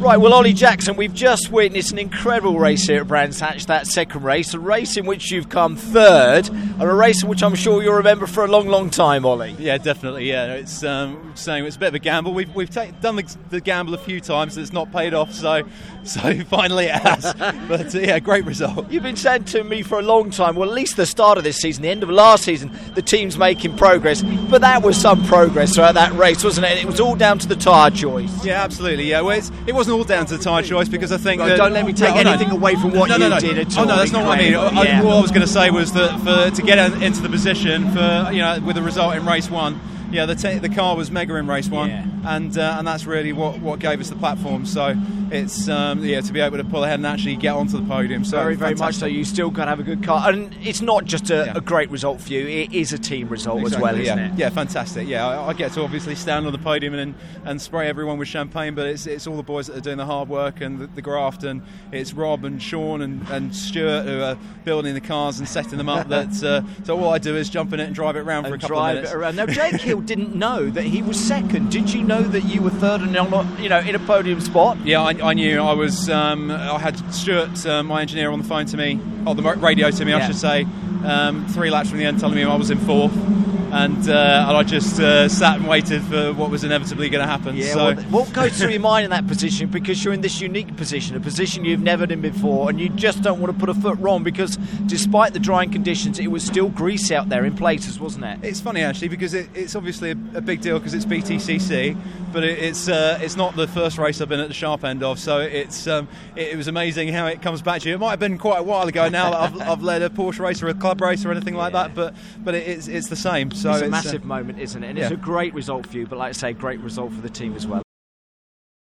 Right, well, Ollie Jackson, we've just witnessed an incredible race here at Brands Hatch, that second race, a race in which you've come third, and a race in which I'm sure you'll remember for a long, long time, Ollie. Yeah, definitely. Yeah, it's um, saying it's a bit of a gamble. We've we've ta- done the, the gamble a few times. and It's not paid off. So so finally it has. but uh, yeah, great result. You've been saying to me for a long time, well, at least the start of this season, the end of last season, the team's making progress. But that was some progress throughout that race, wasn't it? It was all down to the tyre choice. Yeah, absolutely. Yeah, well, it's, it wasn't all down to the tyre choice because I think don't let me take No, no, anything away from what no, no, you no. did at Oh all, no, that's not what I mean. I, yeah. What I was going to say was that for to get into the position for you know with a result in race one. Yeah, the, t- the car was mega in race one, Yeah. and uh, and that's really what, what gave us the platform. So it's um, yeah to be able to pull ahead and actually get onto the podium. So very, very much so. You still got to have a good car, and it's not just a, Yeah. a great result for you; it is a team result as well, Exactly, isn't yeah. it? Yeah, fantastic. Yeah, I, I get to obviously stand on the podium and and spray everyone with champagne, but it's it's all the boys that are doing the hard work and the, the graft, and it's Rob and Sean and, and Stuart who are building the cars and setting them up. that uh, so all I do is jump in it and drive it around for a couple drive of minutes. it around. Now, Jake Hill didn't know that he was second. Did you know that you were third and on, you know, in a podium spot? Yeah, I, I knew. I was. Um, I had Stuart, uh, my engineer, on the phone to me, or the radio to me, Yeah. I should say, um, three laps from the end, telling me I was in fourth, and uh, and I just uh, sat and waited for what was inevitably going to happen. Yeah. so, well, what goes through your mind in that position? Because you're in this unique position, a position you've never been before, and you just don't want to put a foot wrong. Because despite the drying conditions, it was still grease out there in places, wasn't it? It's funny actually because it, it's obviously a, a big deal because it's BTCC, but it, it's uh, it's not the first race I've been at the sharp end of. So it's um, it, it was amazing how it comes back to you. It might have been quite a while ago now that I've, I've led a Porsche race or a club race or anything like that, but but it, it's it's the same. So it's a massive moment, isn't it? And it's a great result for you, but like I say, great result for the team as well.